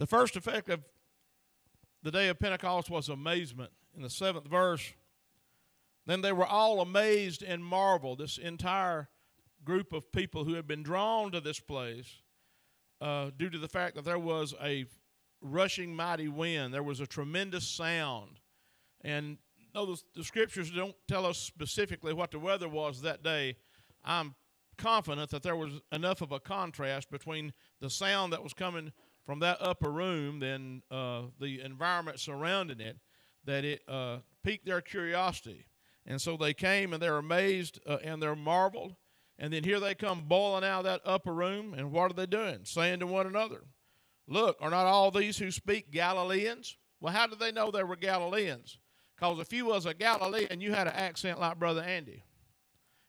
The first effect of the day of Pentecost was amazement. In the seventh verse, then they were all amazed and marveled. This entire group of people who had been drawn to this place uh, due to the fact that there was a rushing mighty wind, there was a tremendous sound. And though the, the scriptures don't tell us specifically what the weather was that day, I'm confident that there was enough of a contrast between the sound that was coming from that upper room than uh, the environment surrounding it that it uh, piqued their curiosity. And so they came and they're amazed uh, and they're marveled. And then here they come boiling out of that upper room. And what are they doing? Saying to one another, Look, are not all these who speak Galileans? Well, how did they know they were Galileans? Because if you was a Galilean, you had an accent like Brother Andy.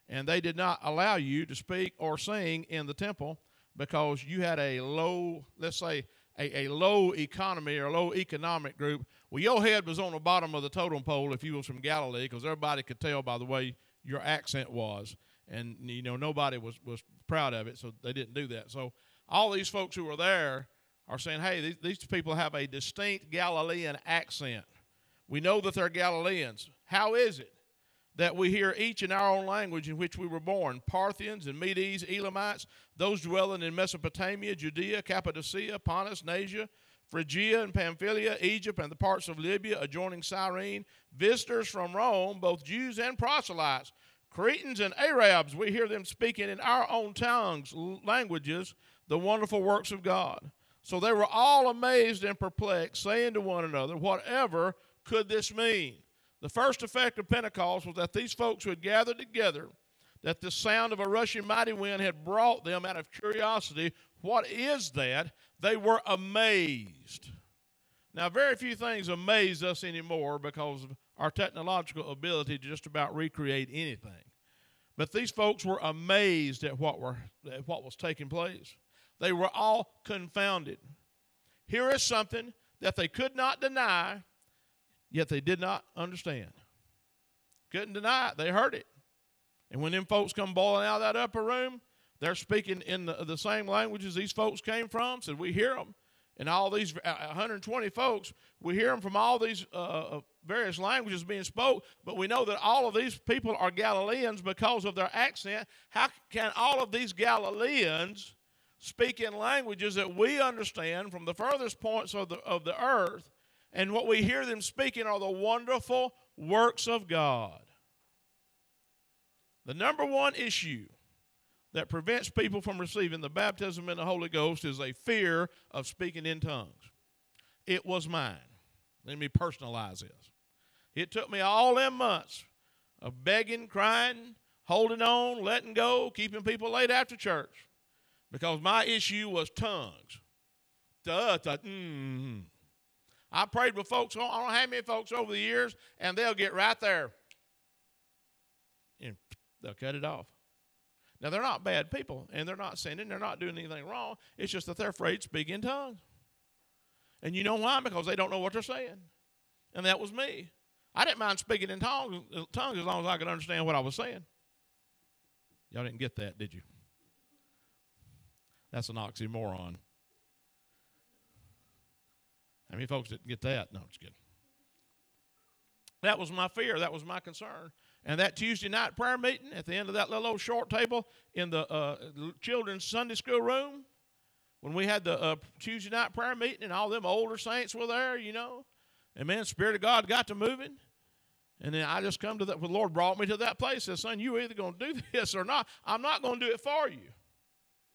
And they did not allow you to speak or sing in the temple because you had a low, let's say, a, a low economy or a low economic group. Well, your head was on the bottom of the totem pole if you was from Galilee because everybody could tell by the way your accent was. And, you know, nobody was, was proud of it, so they didn't do that. So all these folks who were there are saying, hey, these, these people have a distinct Galilean accent. We know that they're Galileans. How is it that we hear each in our own language in which we were born? Parthians and Medes, Elamites, those dwelling in Mesopotamia, Judea, Cappadocia, Pontus, Asia, Phrygia and Pamphylia, Egypt, and the parts of Libya adjoining Cyrene, visitors from Rome, both Jews and proselytes, Cretans and Arabs, we hear them speaking in our own tongues, languages, the wonderful works of God. So they were all amazed and perplexed, saying to one another, Whatever could this mean? The first effect of Pentecost was that these folks who had gathered together, that the sound of a rushing mighty wind had brought them out of curiosity. What is that? They were amazed. Now, very few things amaze us anymore because of our technological ability to just about recreate anything. But these folks were amazed at what, were, at what was taking place. They were all confounded. Here is something that they could not deny yet they did not understand. Couldn't deny it. They heard it. And when them folks come boiling out of that upper room, they're speaking in the, the same languages these folks came from. Said we hear them, and all these 120 uh, folks, we hear them from all these uh, uh, various languages being spoke. But we know that all of these people are Galileans because of their accent. How can all of these Galileans speak in languages that we understand from the furthest points of the of the earth? And what we hear them speaking are the wonderful works of God. The number one issue that prevents people from receiving the baptism in the Holy Ghost is a fear of speaking in tongues. It was mine. Let me personalize this. It took me all them months of begging, crying, holding on, letting go, keeping people late after church because my issue was tongues. Duh, duh, mm, I prayed with folks, I don't know how many folks over the years, and they'll get right there and they'll cut it off. Now, they're not bad people, and they're not sinning, they're not doing anything wrong. It's just that they're afraid to speak in tongues. And you know why? Because they don't know what they're saying. And that was me. I didn't mind speaking in tongues, uh, tongues as long as I could understand what I was saying. Y'all didn't get that, did you? That's an oxymoron. How many folks didn't get that? No, just kidding. That was my fear. That was my concern. And that Tuesday night prayer meeting at the end of that little old short table in the uh, children's Sunday school room, when we had the uh, Tuesday night prayer meeting and all them older saints were there, you know, and man, Spirit of God got to moving. And then I just come to that. The Lord brought me to that place. Said, "Son, you either going to do this or not. I'm not going to do it for you."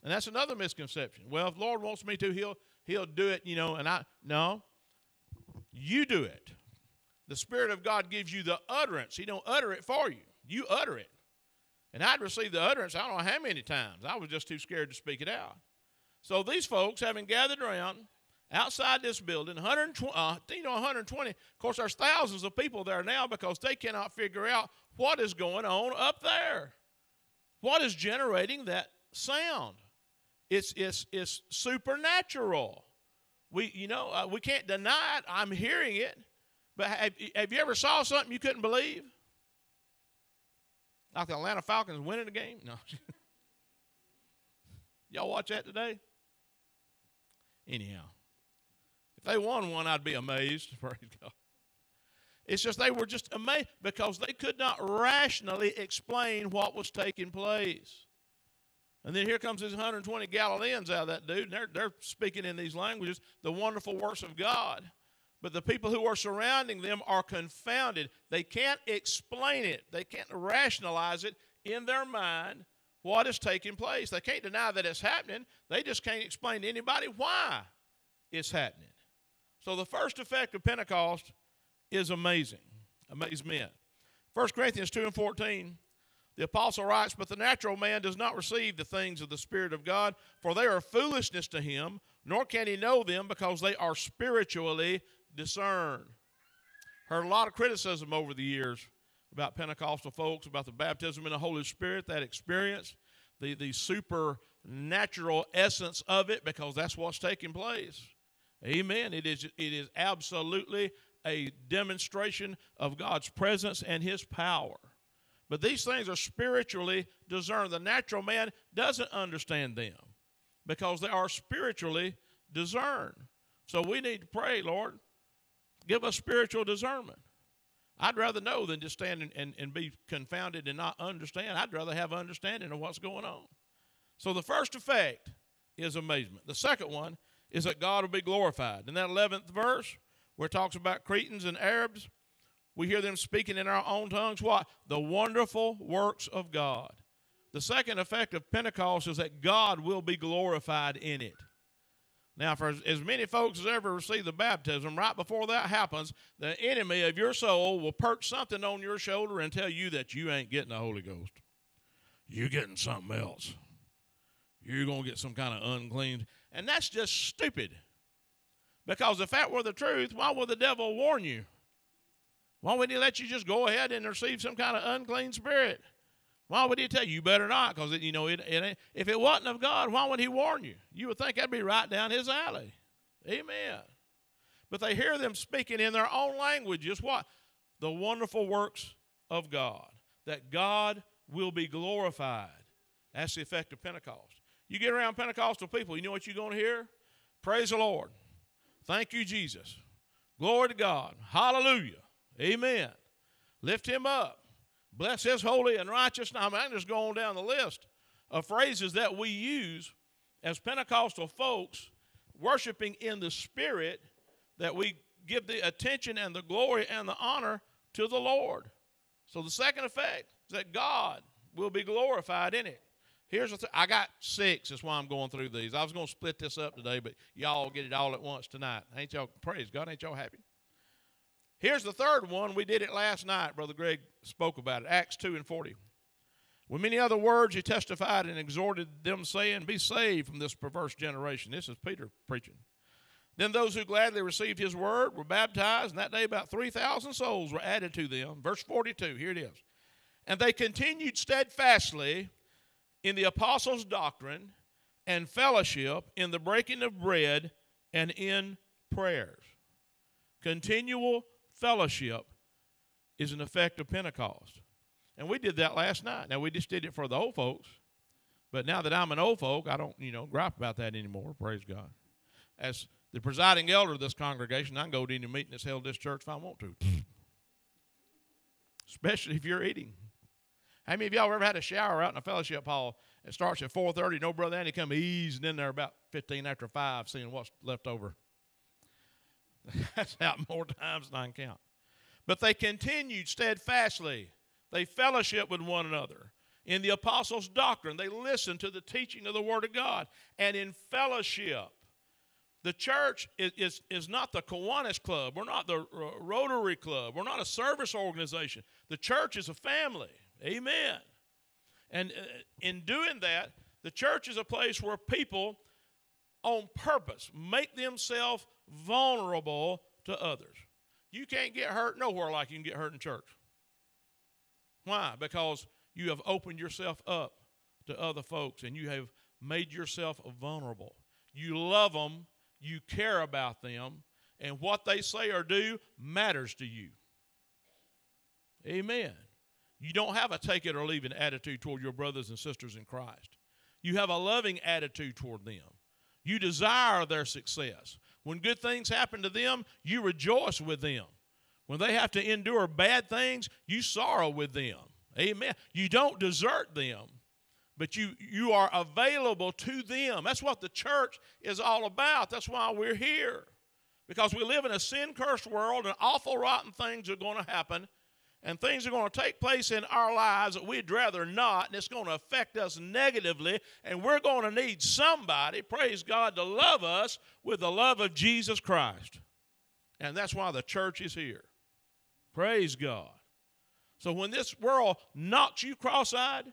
And that's another misconception. Well, if the Lord wants me to, He'll He'll do it. You know, and I no. You do it. The Spirit of God gives you the utterance. He don't utter it for you. You utter it. And I'd received the utterance I don't know how many times. I was just too scared to speak it out. So these folks, having gathered around outside this building, 120, uh, you know, 120. Of course, there's thousands of people there now because they cannot figure out what is going on up there. What is generating that sound? It's, it's, it's supernatural. We, you know, uh, we can't deny it. I'm hearing it. But have, have you ever saw something you couldn't believe? Like the Atlanta Falcons winning a game? No. Y'all watch that today? Anyhow, if they won one, I'd be amazed. Praise God. It's just they were just amazed because they could not rationally explain what was taking place. And then here comes these 120 Galileans out of that dude, and they're, they're speaking in these languages, the wonderful works of God. But the people who are surrounding them are confounded. They can't explain it, they can't rationalize it in their mind what is taking place. They can't deny that it's happening, they just can't explain to anybody why it's happening. So the first effect of Pentecost is amazing. Amazement. 1 Corinthians 2 and 14. The apostle writes, But the natural man does not receive the things of the Spirit of God, for they are foolishness to him, nor can he know them because they are spiritually discerned. Heard a lot of criticism over the years about Pentecostal folks, about the baptism in the Holy Spirit, that experience, the, the supernatural essence of it, because that's what's taking place. Amen. It is, it is absolutely a demonstration of God's presence and His power. But these things are spiritually discerned. The natural man doesn't understand them because they are spiritually discerned. So we need to pray, Lord, give us spiritual discernment. I'd rather know than just stand and, and, and be confounded and not understand. I'd rather have understanding of what's going on. So the first effect is amazement. The second one is that God will be glorified. In that 11th verse, where it talks about Cretans and Arabs, we hear them speaking in our own tongues what? The wonderful works of God. The second effect of Pentecost is that God will be glorified in it. Now, for as many folks as ever receive the baptism, right before that happens, the enemy of your soul will perch something on your shoulder and tell you that you ain't getting the Holy Ghost. You're getting something else. You're going to get some kind of unclean. And that's just stupid. Because if that were the truth, why would the devil warn you? Why wouldn't he let you just go ahead and receive some kind of unclean spirit? Why would he tell you you better not? Because you know, it, it, if it wasn't of God, why would he warn you? You would think that'd be right down his alley. Amen. But they hear them speaking in their own language. Just what? The wonderful works of God. That God will be glorified. That's the effect of Pentecost. You get around Pentecostal people, you know what you're going to hear? Praise the Lord. Thank you, Jesus. Glory to God. Hallelujah. Amen. Lift him up. Bless his holy and righteous name. I can just go on down the list of phrases that we use as Pentecostal folks worshiping in the Spirit that we give the attention and the glory and the honor to the Lord. So the second effect is that God will be glorified in it. Here's the thing. I got six. That's why I'm going through these. I was going to split this up today, but y'all get it all at once tonight. Ain't y'all, praise God, ain't y'all happy? Here's the third one. We did it last night. Brother Greg spoke about it. Acts 2 and 40. With many other words, he testified and exhorted them, saying, Be saved from this perverse generation. This is Peter preaching. Then those who gladly received his word were baptized, and that day about 3,000 souls were added to them. Verse 42, here it is. And they continued steadfastly in the apostles' doctrine and fellowship, in the breaking of bread, and in prayers. Continual fellowship is an effect of Pentecost. And we did that last night. Now, we just did it for the old folks. But now that I'm an old folk, I don't, you know, gripe about that anymore. Praise God. As the presiding elder of this congregation, I can go to any meeting that's held this church if I want to. Especially if you're eating. How many of y'all ever had a shower out in a fellowship hall? It starts at 4.30. No brother Andy come easing in there about 15 after 5, seeing what's left over. That's out more times than I can count. But they continued steadfastly. They fellowship with one another. In the apostles' doctrine, they listened to the teaching of the Word of God. And in fellowship, the church is, is, is not the Kiwanis Club. We're not the Rotary Club. We're not a service organization. The church is a family. Amen. And uh, in doing that, the church is a place where people on purpose make themselves vulnerable to others. You can't get hurt nowhere like you can get hurt in church. Why? Because you have opened yourself up to other folks and you have made yourself vulnerable. You love them, you care about them, and what they say or do matters to you. Amen. You don't have a take it or leave it attitude toward your brothers and sisters in Christ. You have a loving attitude toward them. You desire their success. When good things happen to them, you rejoice with them. When they have to endure bad things, you sorrow with them. Amen. You don't desert them, but you, you are available to them. That's what the church is all about. That's why we're here. Because we live in a sin cursed world and awful, rotten things are going to happen and things are going to take place in our lives that we'd rather not, and it's going to affect us negatively, and we're going to need somebody, praise God, to love us with the love of Jesus Christ. And that's why the church is here. Praise God. So when this world knocks you cross eyed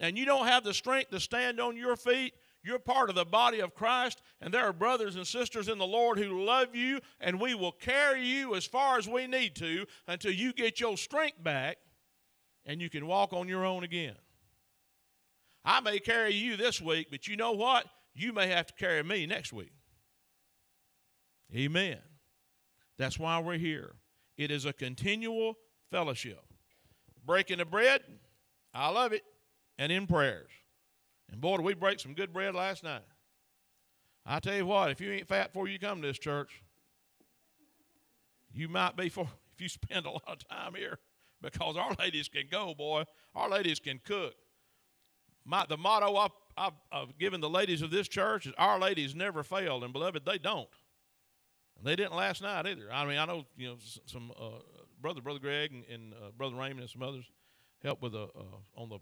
and you don't have the strength to stand on your feet, you're part of the body of Christ, and there are brothers and sisters in the Lord who love you, and we will carry you as far as we need to until you get your strength back and you can walk on your own again. I may carry you this week, but you know what? You may have to carry me next week. Amen. That's why we're here. It is a continual fellowship. Breaking the bread, I love it, and in prayers. And boy, did we break some good bread last night. I tell you what, if you ain't fat before you come to this church, you might be for if you spend a lot of time here because our ladies can go, boy. Our ladies can cook. My, the motto I've, I've, I've given the ladies of this church is Our ladies never fail, and beloved, they don't. And they didn't last night either. I mean, I know you know some uh, brother, brother Greg, and, and uh, brother Raymond and some others helped with a uh, on the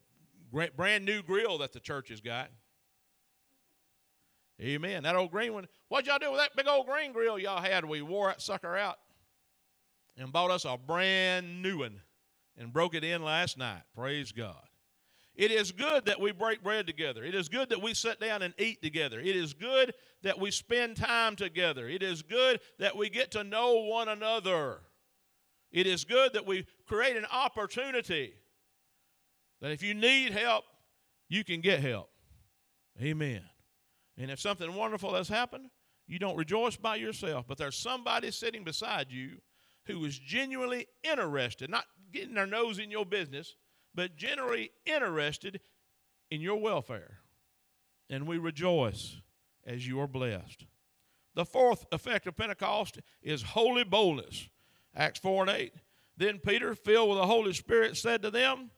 brand new grill that the church has got. Amen. That old green one. What'd y'all do with that big old green grill y'all had? We wore that sucker out and bought us a brand new one and broke it in last night. Praise God. It is good that we break bread together. It is good that we sit down and eat together. It is good that we spend time together. It is good that we get to know one another. It is good that we create an opportunity that if you need help, you can get help. Amen. And if something wonderful has happened, you don't rejoice by yourself, but there's somebody sitting beside you who is genuinely interested, not getting their nose in your business, but genuinely interested in your welfare. And we rejoice as you are blessed. The fourth effect of Pentecost is holy boldness. Acts 4 and 8. Then Peter, filled with the Holy Spirit, said to them,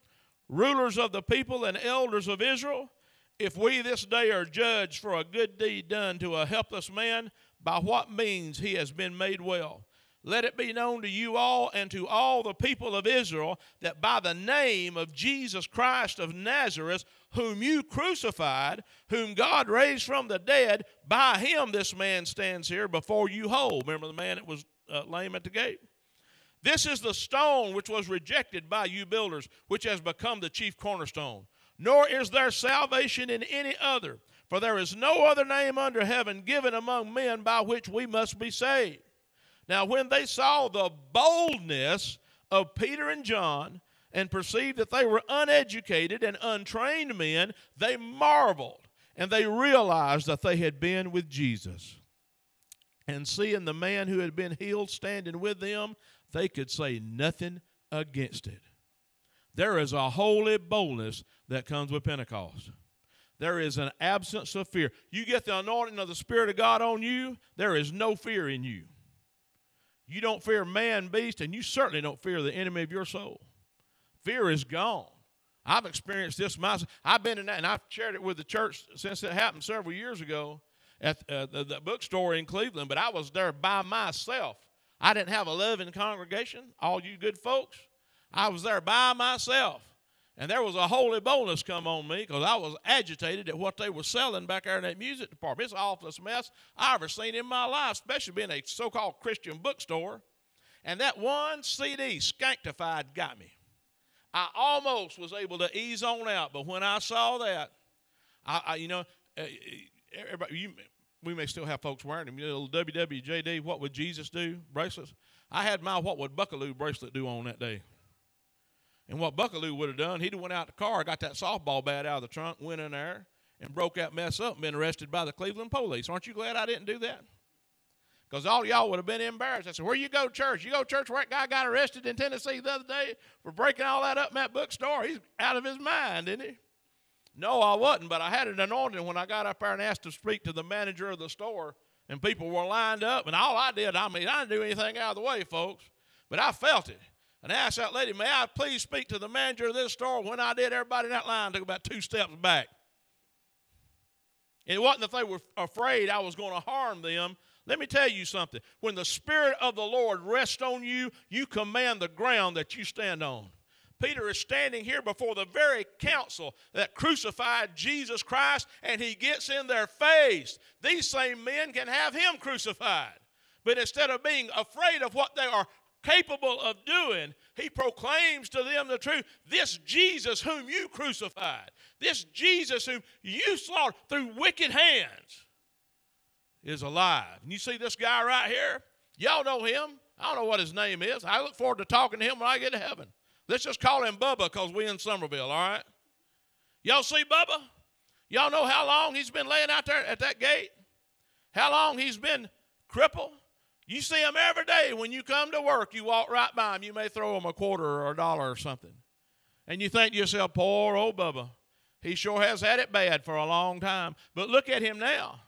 rulers of the people and elders of Israel, if we this day are judged for a good deed done to a helpless man, by what means he has been made well. Let it be known to you all and to all the people of Israel that by the name of Jesus Christ of Nazareth, whom you crucified, whom God raised from the dead, by him this man stands here before you whole. Remember the man that was uh, lame at the gate? This is the stone which was rejected by you builders, which has become the chief cornerstone. Nor is there salvation in any other, for there is no other name under heaven given among men by which we must be saved. Now, when they saw the boldness of Peter and John and perceived that they were uneducated and untrained men, they marveled and they realized that they had been with Jesus. And seeing the man who had been healed standing with them, they could say nothing against it. There is a holy boldness that comes with Pentecost. There is an absence of fear. You get the anointing of the Spirit of God on you, there is no fear in you. You don't fear man, beast, and you certainly don't fear the enemy of your soul. Fear is gone. I've experienced this myself. I've been in that, and I've shared it with the church since it happened several years ago at uh, the, the bookstore in Cleveland, but I was there by myself. I didn't have a loving congregation, all you good folks. I was there by myself. And there was a holy boldness come on me because I was agitated at what they were selling back there in that music department. It's the awfulest mess I ever seen in my life, especially being a so called Christian bookstore. And that one CD, Skanktified, got me. I almost was able to ease on out, but when I saw that, I, I you know, uh, everybody, you, we may still have folks wearing them. You know, WWJD, what would Jesus do? Bracelets. I had my what would Buckaloo bracelet do on that day. And what Buckaloo would have done, he'd have went out the car, got that softball bat out of the trunk, went in there, and broke that mess up and been arrested by the Cleveland police. Aren't you glad I didn't do that? Because all y'all would have been embarrassed. I said, Where you go church? You go church where that guy got arrested in Tennessee the other day for breaking all that up in that bookstore. He's out of his mind, isn't he? No, I wasn't, but I had an anointing when I got up there and asked to speak to the manager of the store. and people were lined up, and all I did, I mean, I didn't do anything out of the way, folks, but I felt it. And I asked that lady, May I please speak to the manager of this store? When I did, everybody in that line took about two steps back. It wasn't that they were afraid I was going to harm them. Let me tell you something. When the Spirit of the Lord rests on you, you command the ground that you stand on. Peter is standing here before the very council that crucified Jesus Christ, and he gets in their face. These same men can have him crucified. But instead of being afraid of what they are capable of doing, he proclaims to them the truth. This Jesus whom you crucified, this Jesus whom you slaughtered through wicked hands, is alive. And you see this guy right here? Y'all know him. I don't know what his name is. I look forward to talking to him when I get to heaven. Let's just call him Bubba because we in Summerville, all right? Y'all see Bubba? Y'all know how long he's been laying out there at that gate? How long he's been crippled? You see him every day when you come to work. You walk right by him. You may throw him a quarter or a dollar or something. And you think to yourself, poor old Bubba. He sure has had it bad for a long time. But look at him now.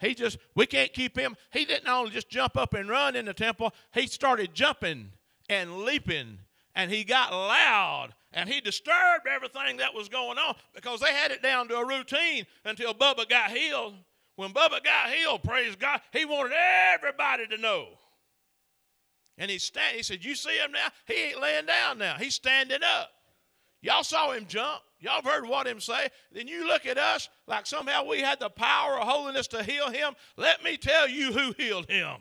He just, we can't keep him. He didn't only just jump up and run in the temple, he started jumping and leaping and he got loud and he disturbed everything that was going on because they had it down to a routine until Bubba got healed. When Bubba got healed, praise God, he wanted everybody to know. And he stand, he said, You see him now? He ain't laying down now. He's standing up. Y'all saw him jump. Y'all heard what him say. Then you look at us like somehow we had the power of holiness to heal him. Let me tell you who healed him.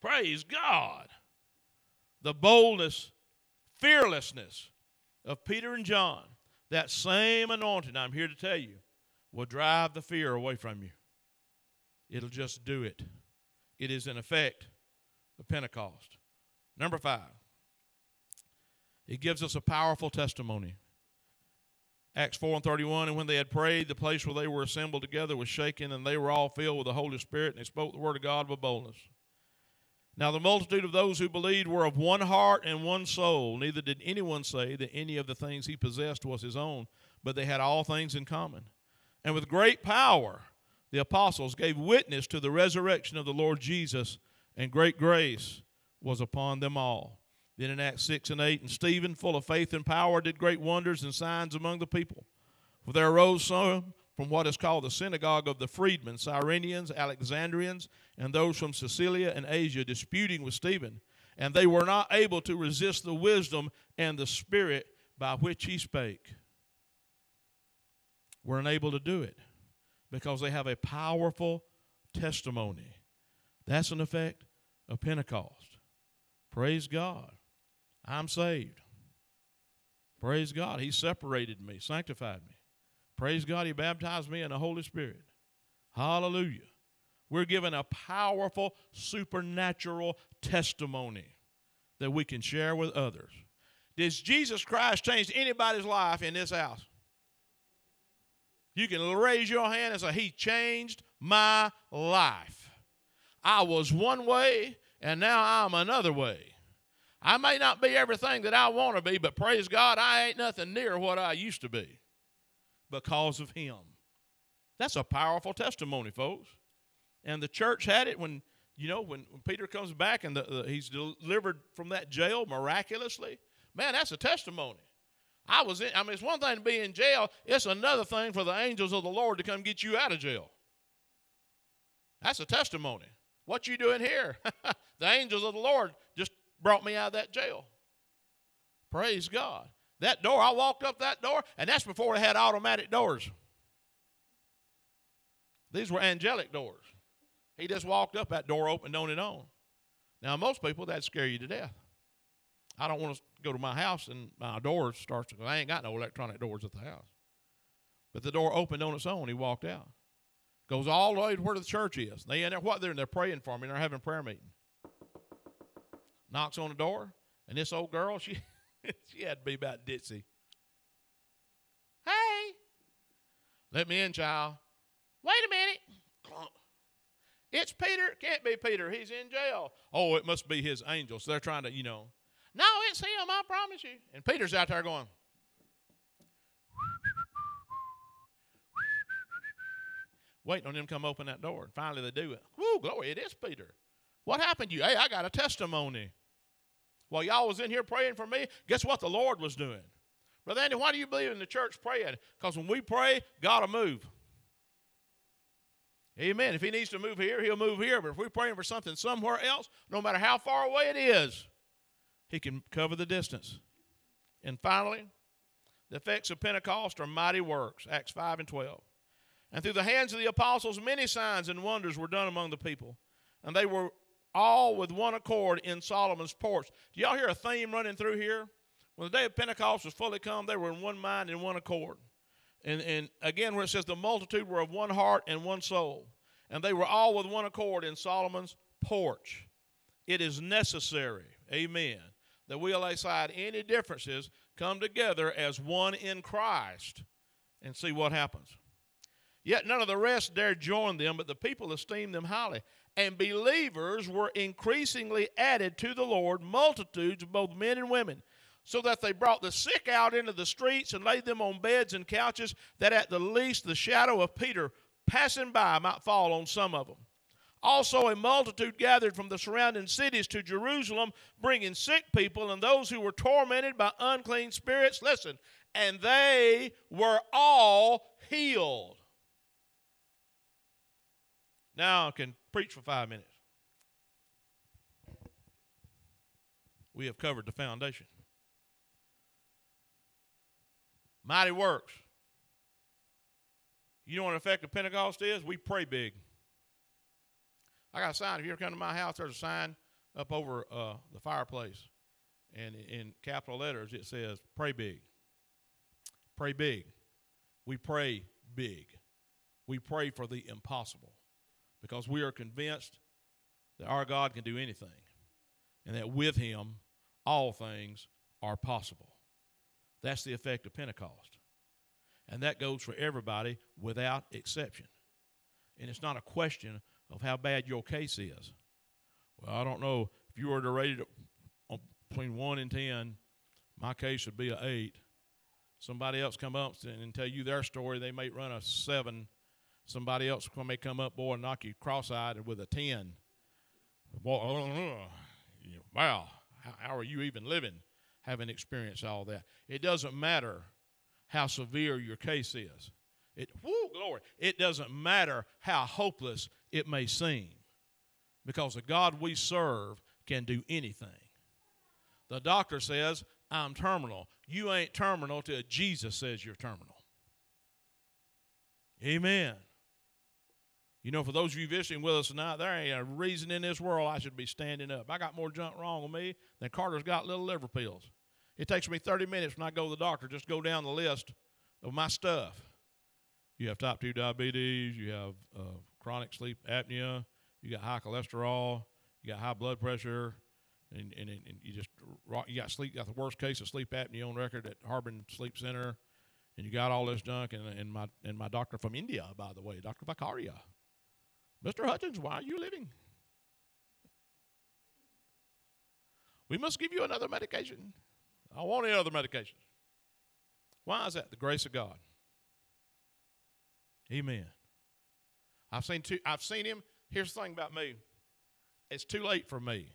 Praise God. The boldness fearlessness of Peter and John, that same anointing, I'm here to tell you, will drive the fear away from you. It'll just do it. It is in effect of Pentecost. Number five, it gives us a powerful testimony. Acts 4 and 31, and when they had prayed, the place where they were assembled together was shaken, and they were all filled with the Holy Spirit, and they spoke the word of God with boldness. Now, the multitude of those who believed were of one heart and one soul. Neither did anyone say that any of the things he possessed was his own, but they had all things in common. And with great power, the apostles gave witness to the resurrection of the Lord Jesus, and great grace was upon them all. Then in Acts 6 and 8, and Stephen, full of faith and power, did great wonders and signs among the people. For there arose some from what is called the synagogue of the freedmen, Cyrenians, Alexandrians, and those from Cilicia and Asia, disputing with Stephen. And they were not able to resist the wisdom and the spirit by which he spake. Were unable to do it because they have a powerful testimony. That's an effect of Pentecost. Praise God. I'm saved. Praise God. He separated me, sanctified me. Praise God, He baptized me in the Holy Spirit. Hallelujah. We're given a powerful supernatural testimony that we can share with others. Does Jesus Christ change anybody's life in this house? You can raise your hand and say, He changed my life. I was one way, and now I'm another way. I may not be everything that I want to be, but praise God, I ain't nothing near what I used to be because of him. That's a powerful testimony, folks. And the church had it when, you know, when, when Peter comes back and the, the, he's delivered from that jail miraculously. Man, that's a testimony. I was in, I mean, it's one thing to be in jail, it's another thing for the angels of the Lord to come get you out of jail. That's a testimony. What you doing here? the angels of the Lord just brought me out of that jail. Praise God. That door, I walked up that door, and that's before they had automatic doors. These were angelic doors. He just walked up, that door opened on its own. Now, most people, that'd scare you to death. I don't want to go to my house and my door starts to, I ain't got no electronic doors at the house. But the door opened on its own. He walked out. Goes all the way to where the church is. They in there, what they're, they're praying for me. They're having prayer meeting. Knocks on the door, and this old girl, she she had to be about ditzy. Hey, let me in, child. Wait a minute. It's Peter. Can't be Peter. He's in jail. Oh, it must be his angels. They're trying to, you know. No, it's him. I promise you. And Peter's out there going. waiting on them to come open that door. And finally they do it. Woo, glory, it is Peter. What happened to you? Hey, I got a testimony. While y'all was in here praying for me, guess what the Lord was doing? Brother Andy, why do you believe in the church praying? Because when we pray, God will move. Amen. If he needs to move here, he'll move here. But if we're praying for something somewhere else, no matter how far away it is, he can cover the distance. And finally, the effects of Pentecost are mighty works, Acts 5 and 12. And through the hands of the apostles, many signs and wonders were done among the people. And they were all with one accord in Solomon's porch. Do y'all hear a theme running through here? When the day of Pentecost was fully come, they were in one mind and one accord. And, and again, where it says the multitude were of one heart and one soul, and they were all with one accord in Solomon's porch. It is necessary, amen, that we lay aside any differences, come together as one in Christ, and see what happens. Yet none of the rest dared join them, but the people esteemed them highly. And believers were increasingly added to the Lord, multitudes of both men and women so that they brought the sick out into the streets and laid them on beds and couches, that at the least the shadow of Peter passing by might fall on some of them. Also, a multitude gathered from the surrounding cities to Jerusalem, bringing sick people and those who were tormented by unclean spirits. Listen, and they were all healed. Now I can preach for five minutes. We have covered the foundation. Mighty works. You know what effect of Pentecost is? We pray big. I got a sign. If you ever come to my house, there's a sign up over uh, the fireplace. And in capital letters, it says, Pray big. Pray big. We pray big. We pray for the impossible because we are convinced that our God can do anything and that with Him, all things are possible. That's the effect of Pentecost. And that goes for everybody without exception. And it's not a question of how bad your case is. Well, I don't know. If you were to rate it between 1 and 10, my case would be an 8. Somebody else come up and tell you their story, they may run a 7. Somebody else may come up, boy, and knock you cross-eyed with a 10. Boy, uh, uh, wow, how are you even living? having experienced all that. It doesn't matter how severe your case is. It, whoo, glory. It doesn't matter how hopeless it may seem because the God we serve can do anything. The doctor says, I'm terminal. You ain't terminal till Jesus says you're terminal. Amen. You know, for those of you visiting with us tonight, there ain't a reason in this world I should be standing up. I got more junk wrong with me than Carter's got little liver pills. It takes me 30 minutes when I go to the doctor just go down the list of my stuff. You have type 2 diabetes, you have uh, chronic sleep apnea, you got high cholesterol, you got high blood pressure, and, and, and you just you got sleep got the worst case of sleep apnea on record at Harbin Sleep Center, and you got all this junk. And, and my and my doctor from India, by the way, Doctor Vakaria, Mr. Hutchins, why are you living? We must give you another medication. I want any other medications. Why is that? The grace of God. Amen. I've seen two, I've seen him. Here's the thing about me. It's too late for me.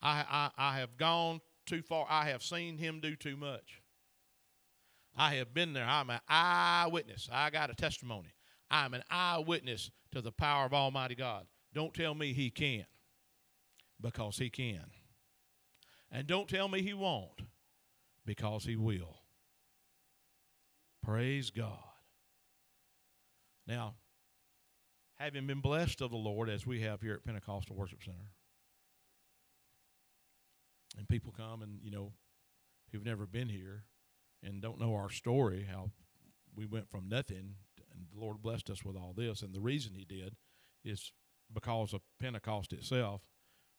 I, I, I have gone too far. I have seen him do too much. I have been there. I'm an eyewitness. I got a testimony. I'm an eyewitness to the power of Almighty God. Don't tell me he can't, because he can. And don't tell me he won't, because he will. Praise God. Now, having been blessed of the Lord as we have here at Pentecostal Worship Center, and people come and, you know, who've never been here and don't know our story, how we went from nothing and the Lord blessed us with all this. And the reason He did is because of Pentecost itself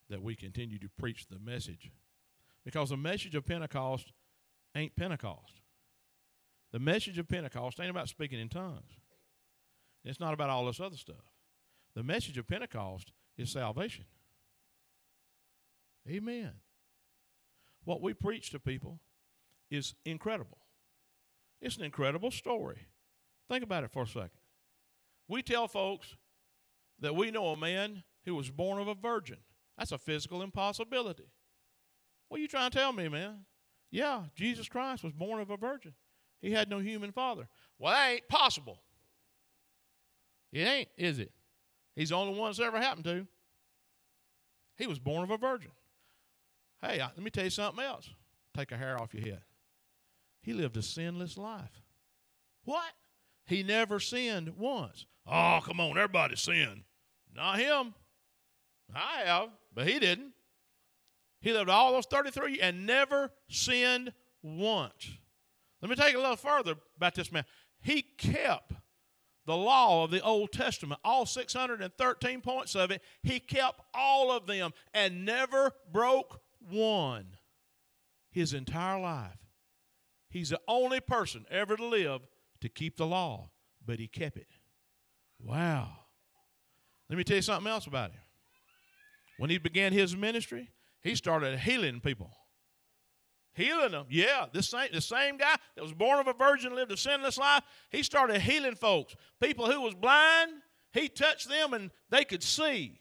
that we continue to preach the message because the message of Pentecost ain't Pentecost. The message of Pentecost ain't about speaking in tongues. It's not about all this other stuff. The message of Pentecost is salvation. Amen. What we preach to people is incredible. It's an incredible story. Think about it for a second. We tell folks that we know a man who was born of a virgin. That's a physical impossibility. What are you trying to tell me, man? Yeah, Jesus Christ was born of a virgin. He had no human father. Well, that ain't possible. It ain't, is it? He's the only one that's ever happened to. He was born of a virgin. Hey, let me tell you something else. Take a hair off your head. He lived a sinless life. What? He never sinned once. Oh, come on, everybody sinned. Not him. I have, but he didn't. He lived all those 33 and never sinned once. Let me take a little further about this man. He kept the law of the Old Testament, all 613 points of it, he kept all of them and never broke one his entire life. He's the only person ever to live to keep the law, but he kept it. Wow. Let me tell you something else about him. When he began his ministry, he started healing people. Healing them. Yeah, this same, the same guy that was born of a virgin, lived a sinless life, he started healing folks. People who was blind, he touched them and they could see.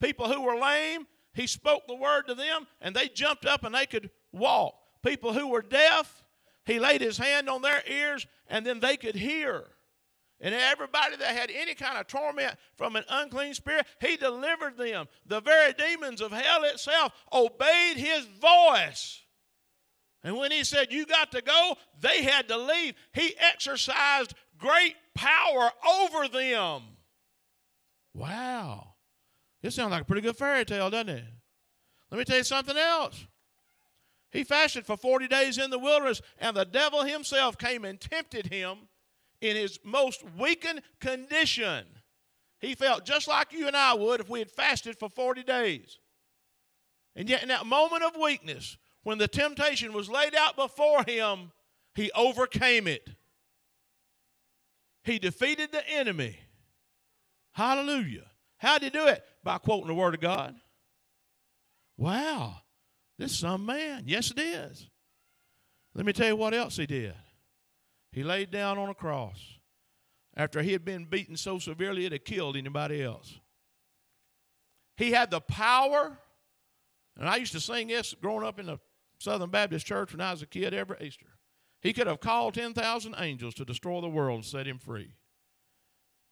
People who were lame, he spoke the word to them and they jumped up and they could walk. People who were deaf, he laid his hand on their ears and then they could hear. And everybody that had any kind of torment from an unclean spirit, he delivered them. The very demons of hell itself obeyed his voice. And when he said, You got to go, they had to leave. He exercised great power over them. Wow. This sounds like a pretty good fairy tale, doesn't it? Let me tell you something else. He fasted for 40 days in the wilderness, and the devil himself came and tempted him in his most weakened condition. He felt just like you and I would if we had fasted for 40 days. And yet, in that moment of weakness, when the temptation was laid out before him, he overcame it. He defeated the enemy. Hallelujah. How did he do it? By quoting the Word of God. Wow, this is some man. Yes, it is. Let me tell you what else he did. He laid down on a cross after he had been beaten so severely it had killed anybody else. He had the power, and I used to sing this growing up in the Southern Baptist Church when I was a kid every Easter. He could have called 10,000 angels to destroy the world and set him free.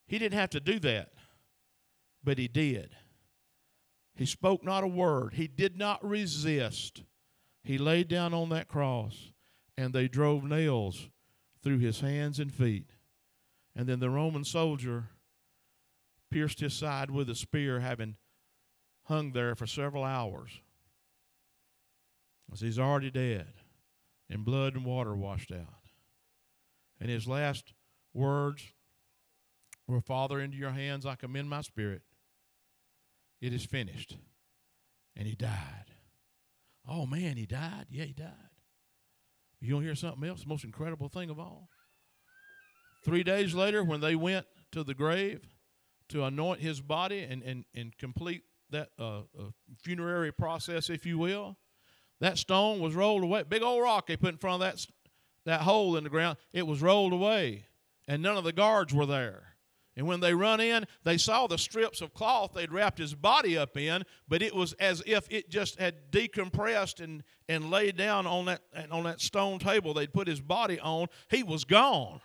He didn't have to do that, but he did. He spoke not a word, he did not resist. He laid down on that cross, and they drove nails through his hands and feet. And then the Roman soldier pierced his side with a spear, having hung there for several hours. As he's already dead, and blood and water washed out. And his last words were Father, into your hands I commend my spirit. It is finished. And he died. Oh man, he died. Yeah, he died. You want to hear something else? The most incredible thing of all. Three days later, when they went to the grave to anoint his body and, and, and complete that uh, uh, funerary process, if you will, that stone was rolled away. Big old rock they put in front of that, that hole in the ground, it was rolled away. And none of the guards were there. And when they run in, they saw the strips of cloth they'd wrapped his body up in, but it was as if it just had decompressed and, and laid down on that, on that stone table they'd put his body on. He was gone.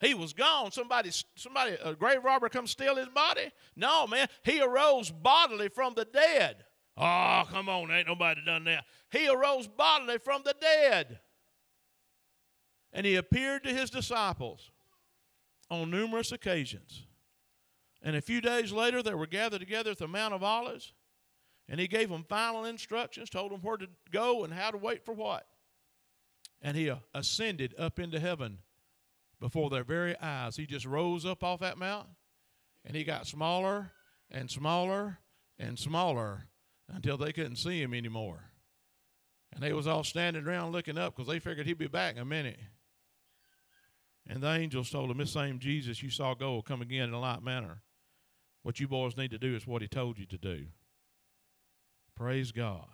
He was gone. Somebody, somebody, a grave robber come steal his body? No, man. He arose bodily from the dead. Oh, come on, ain't nobody done that. He arose bodily from the dead. And he appeared to his disciples on numerous occasions. And a few days later, they were gathered together at the Mount of Olives, and he gave them final instructions, told them where to go and how to wait for what. And he uh, ascended up into heaven before their very eyes. He just rose up off that mount, and he got smaller and smaller and smaller until they couldn't see him anymore. And they was all standing around looking up because they figured he'd be back in a minute. And the angels told him, This same Jesus you saw go will come again in a like manner. What you boys need to do is what he told you to do. Praise God.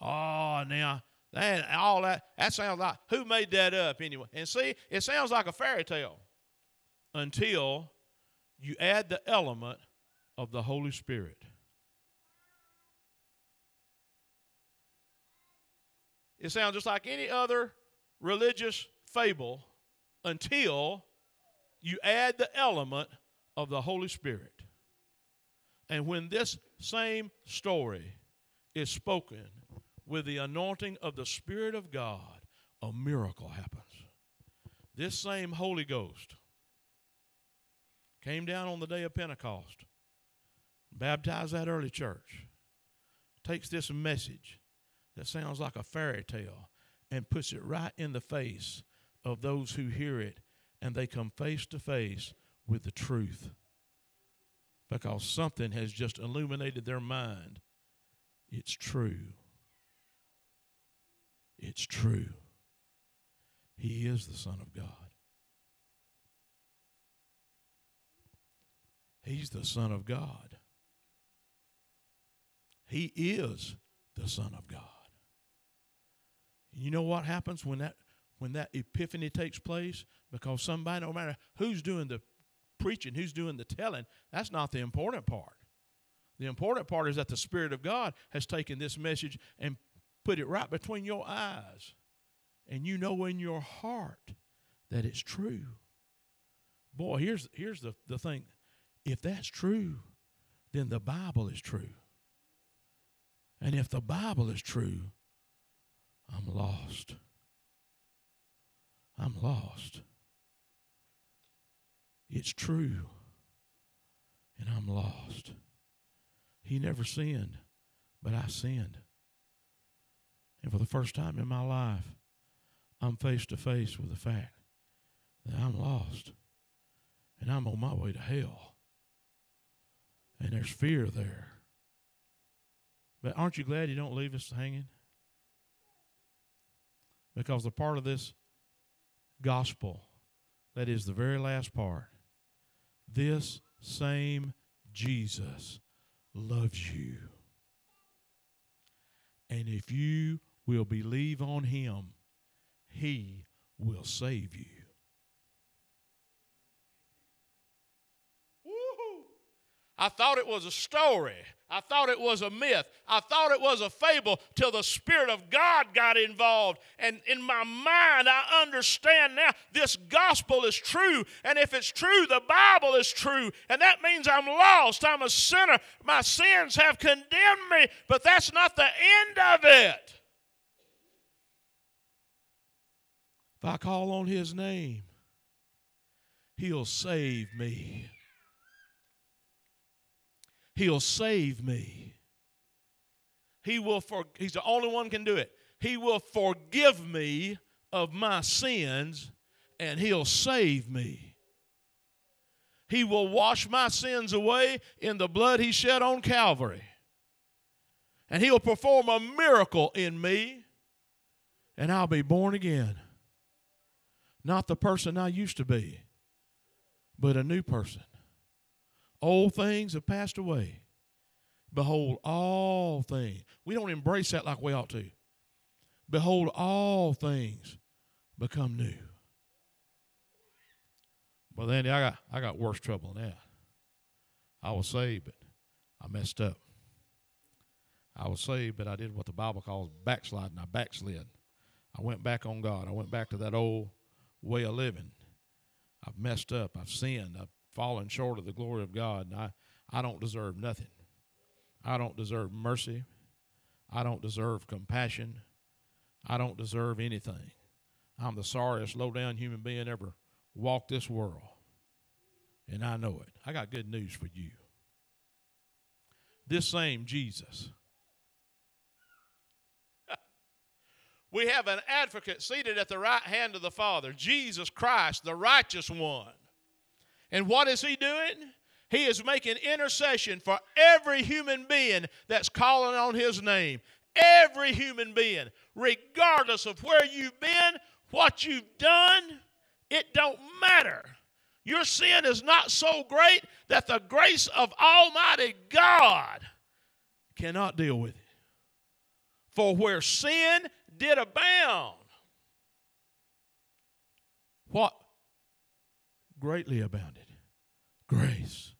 Oh, now that all that that sounds like who made that up anyway? And see, it sounds like a fairy tale. until you add the element of the Holy Spirit. It sounds just like any other religious fable until you add the element of the Holy Spirit. And when this same story is spoken with the anointing of the Spirit of God, a miracle happens. This same Holy Ghost came down on the day of Pentecost, baptized that early church, takes this message that sounds like a fairy tale and puts it right in the face of those who hear it and they come face to face with the truth because something has just illuminated their mind. It's true. It's true. He is the Son of God. He's the Son of God. He is the Son of God. You know what happens when that when that epiphany takes place? Because somebody, no matter who's doing the preaching, who's doing the telling, that's not the important part. The important part is that the Spirit of God has taken this message and put it right between your eyes. And you know in your heart that it's true. Boy, here's, here's the, the thing. If that's true, then the Bible is true. And if the Bible is true, I'm lost. I'm lost. It's true. And I'm lost. He never sinned, but I sinned. And for the first time in my life, I'm face to face with the fact that I'm lost and I'm on my way to hell. And there's fear there. But aren't you glad you don't leave us hanging? Because the part of this gospel that is the very last part this same Jesus loves you. And if you will believe on him, he will save you. I thought it was a story. I thought it was a myth. I thought it was a fable till the Spirit of God got involved. And in my mind, I understand now this gospel is true. And if it's true, the Bible is true. And that means I'm lost. I'm a sinner. My sins have condemned me. But that's not the end of it. If I call on His name, He'll save me. He'll save me. He will for, he's the only one can do it. He will forgive me of my sins and he'll save me. He will wash my sins away in the blood he shed on Calvary. And he'll perform a miracle in me and I'll be born again. Not the person I used to be, but a new person. Old things have passed away. Behold, all things. We don't embrace that like we ought to. Behold, all things become new. Well, Andy, I got I got worse trouble than that. I was saved, but I messed up. I was saved, but I did what the Bible calls backsliding. I backslid. I went back on God. I went back to that old way of living. I've messed up. I've sinned. I've fallen short of the glory of God, I, I don't deserve nothing. I don't deserve mercy. I don't deserve compassion. I don't deserve anything. I'm the sorriest, low down human being ever walked this world. And I know it. I got good news for you. This same Jesus. we have an advocate seated at the right hand of the Father, Jesus Christ, the righteous one. And what is he doing? He is making intercession for every human being that's calling on his name. Every human being, regardless of where you've been, what you've done, it don't matter. Your sin is not so great that the grace of Almighty God cannot deal with it. For where sin did abound, what greatly abounded. Grace.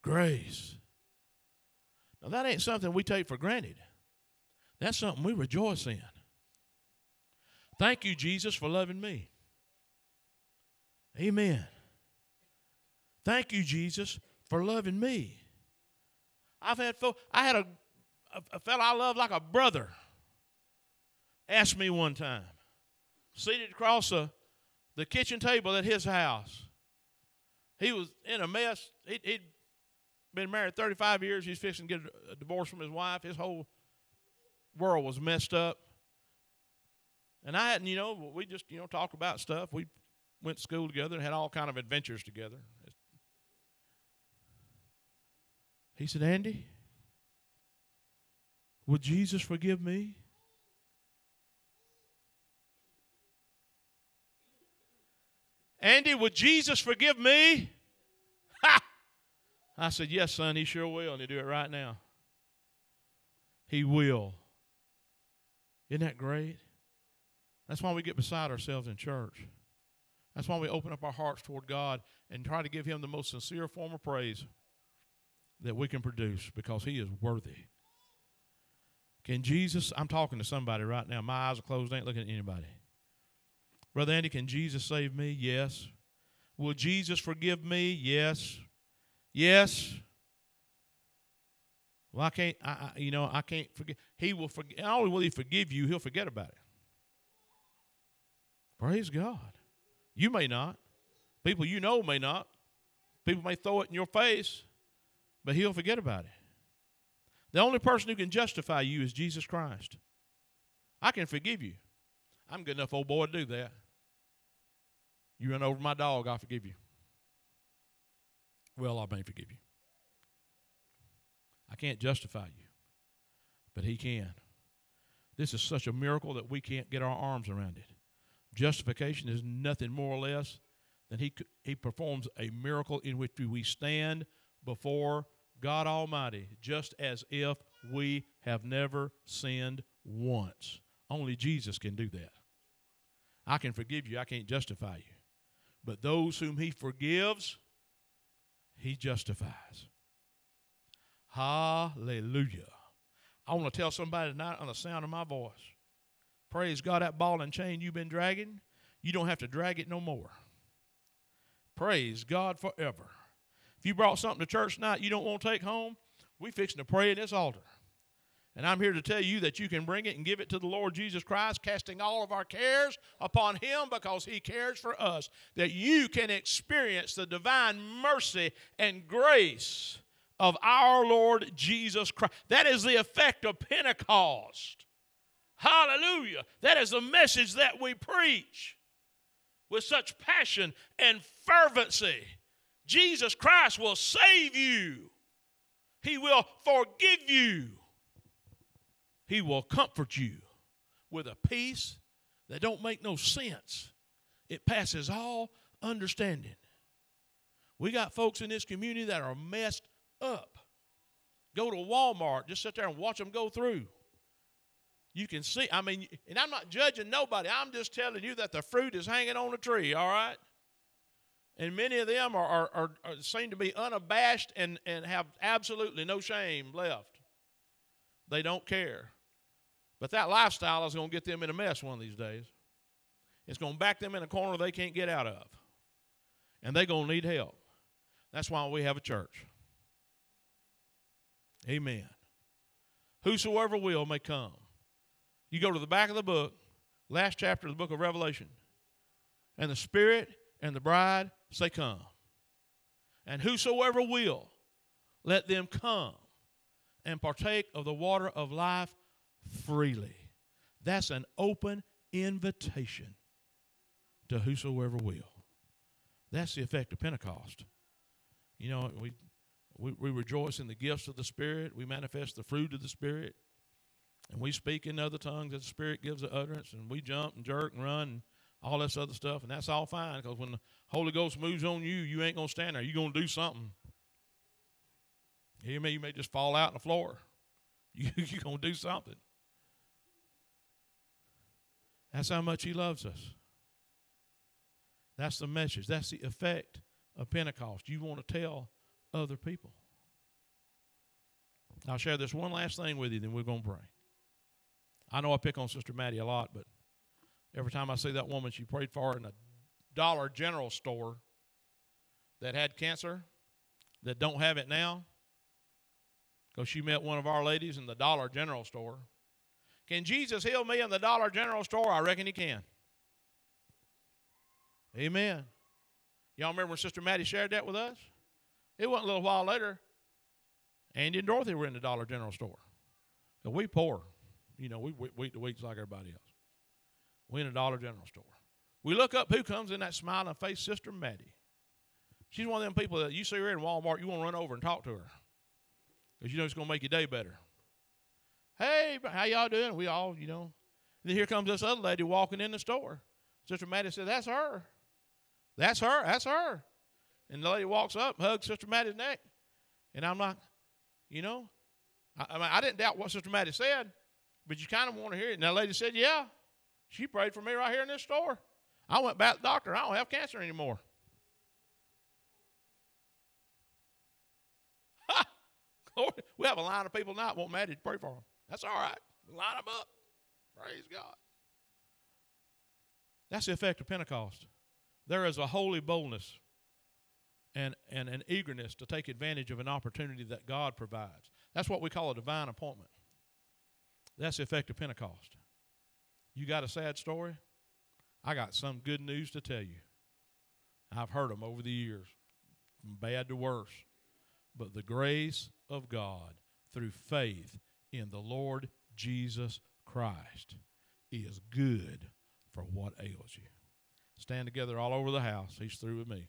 Grace. Now, that ain't something we take for granted. That's something we rejoice in. Thank you, Jesus, for loving me. Amen. Thank you, Jesus, for loving me. I've had I had a, a, a fellow I love like a brother ask me one time, seated across a, the kitchen table at his house. He was in a mess. He, he'd been married 35 years. He's fixing to get a divorce from his wife. His whole world was messed up. And I hadn't, you know, we just, you know, talk about stuff. We went to school together and had all kind of adventures together. He said, Andy, would Jesus forgive me? Andy, would Jesus forgive me? Ha! I said, Yes, son, he sure will, and he'll do it right now. He will. Isn't that great? That's why we get beside ourselves in church. That's why we open up our hearts toward God and try to give Him the most sincere form of praise that we can produce because He is worthy. Can Jesus, I'm talking to somebody right now. My eyes are closed, I ain't looking at anybody. Brother Andy, can Jesus save me? Yes. Will Jesus forgive me? Yes. Yes. Well, I can't, I, I, you know, I can't forget. He will forget. Not only will He forgive you, He'll forget about it. Praise God. You may not. People you know may not. People may throw it in your face, but He'll forget about it. The only person who can justify you is Jesus Christ. I can forgive you. I'm good enough old boy to do that. You run over my dog, I'll forgive you. Well, I may forgive you. I can't justify you, but He can. This is such a miracle that we can't get our arms around it. Justification is nothing more or less than He, he performs a miracle in which we stand before God Almighty just as if we have never sinned once. Only Jesus can do that. I can forgive you, I can't justify you. But those whom he forgives, he justifies. Hallelujah. I want to tell somebody tonight on the sound of my voice. Praise God, that ball and chain you've been dragging, you don't have to drag it no more. Praise God forever. If you brought something to church tonight you don't want to take home, we fixing to pray at this altar. And I'm here to tell you that you can bring it and give it to the Lord Jesus Christ, casting all of our cares upon Him because He cares for us. That you can experience the divine mercy and grace of our Lord Jesus Christ. That is the effect of Pentecost. Hallelujah. That is the message that we preach with such passion and fervency. Jesus Christ will save you, He will forgive you. He will comfort you with a peace that don't make no sense. It passes all understanding. We got folks in this community that are messed up. Go to Walmart, just sit there and watch them go through. You can see, I mean, and I'm not judging nobody. I'm just telling you that the fruit is hanging on the tree, all right? And many of them are, are, are, are seem to be unabashed and, and have absolutely no shame left. They don't care. But that lifestyle is going to get them in a mess one of these days. It's going to back them in a corner they can't get out of. And they're going to need help. That's why we have a church. Amen. Whosoever will may come. You go to the back of the book, last chapter of the book of Revelation, and the Spirit and the bride say, Come. And whosoever will, let them come and partake of the water of life freely. That's an open invitation to whosoever will. That's the effect of Pentecost. You know, we, we, we rejoice in the gifts of the Spirit, we manifest the fruit of the Spirit, and we speak in other tongues that the Spirit gives the utterance, and we jump and jerk and run and all this other stuff, and that's all fine because when the Holy Ghost moves on you, you ain't going to stand there. You're going to do something. hear me? You may just fall out on the floor. You, you're going to do something. That's how much He loves us. That's the message. That's the effect of Pentecost. You want to tell other people. I'll share this one last thing with you, then we're going to pray. I know I pick on Sister Maddie a lot, but every time I see that woman she prayed for in a Dollar General store that had cancer, that don't have it now, because she met one of our ladies in the Dollar General store. Can Jesus heal me in the Dollar General store? I reckon he can. Amen. Y'all remember when Sister Maddie shared that with us? It wasn't a little while later. Andy and Dorothy were in the Dollar General store. And we poor. You know, we week to week like everybody else. We in a Dollar General store. We look up who comes in that smiling face, Sister Maddie. She's one of them people that you see her in Walmart, you want to run over and talk to her. Because you know it's going to make your day better. Hey, how y'all doing? We all, you know. And then here comes this other lady walking in the store. Sister Maddie said, That's her. That's her. That's her. And the lady walks up, hugs Sister Maddie's neck. And I'm like, you know, I, I, mean, I didn't doubt what Sister Maddie said, but you kind of want to hear it. And that lady said, Yeah, she prayed for me right here in this store. I went back to the doctor. I don't have cancer anymore. we have a line of people now that want Maddie to pray for them. That's all right. Line them up. Praise God. That's the effect of Pentecost. There is a holy boldness and, and an eagerness to take advantage of an opportunity that God provides. That's what we call a divine appointment. That's the effect of Pentecost. You got a sad story? I got some good news to tell you. I've heard them over the years, from bad to worse. But the grace of God through faith in the Lord Jesus Christ is good for what ails you. Stand together all over the house. He's through with me.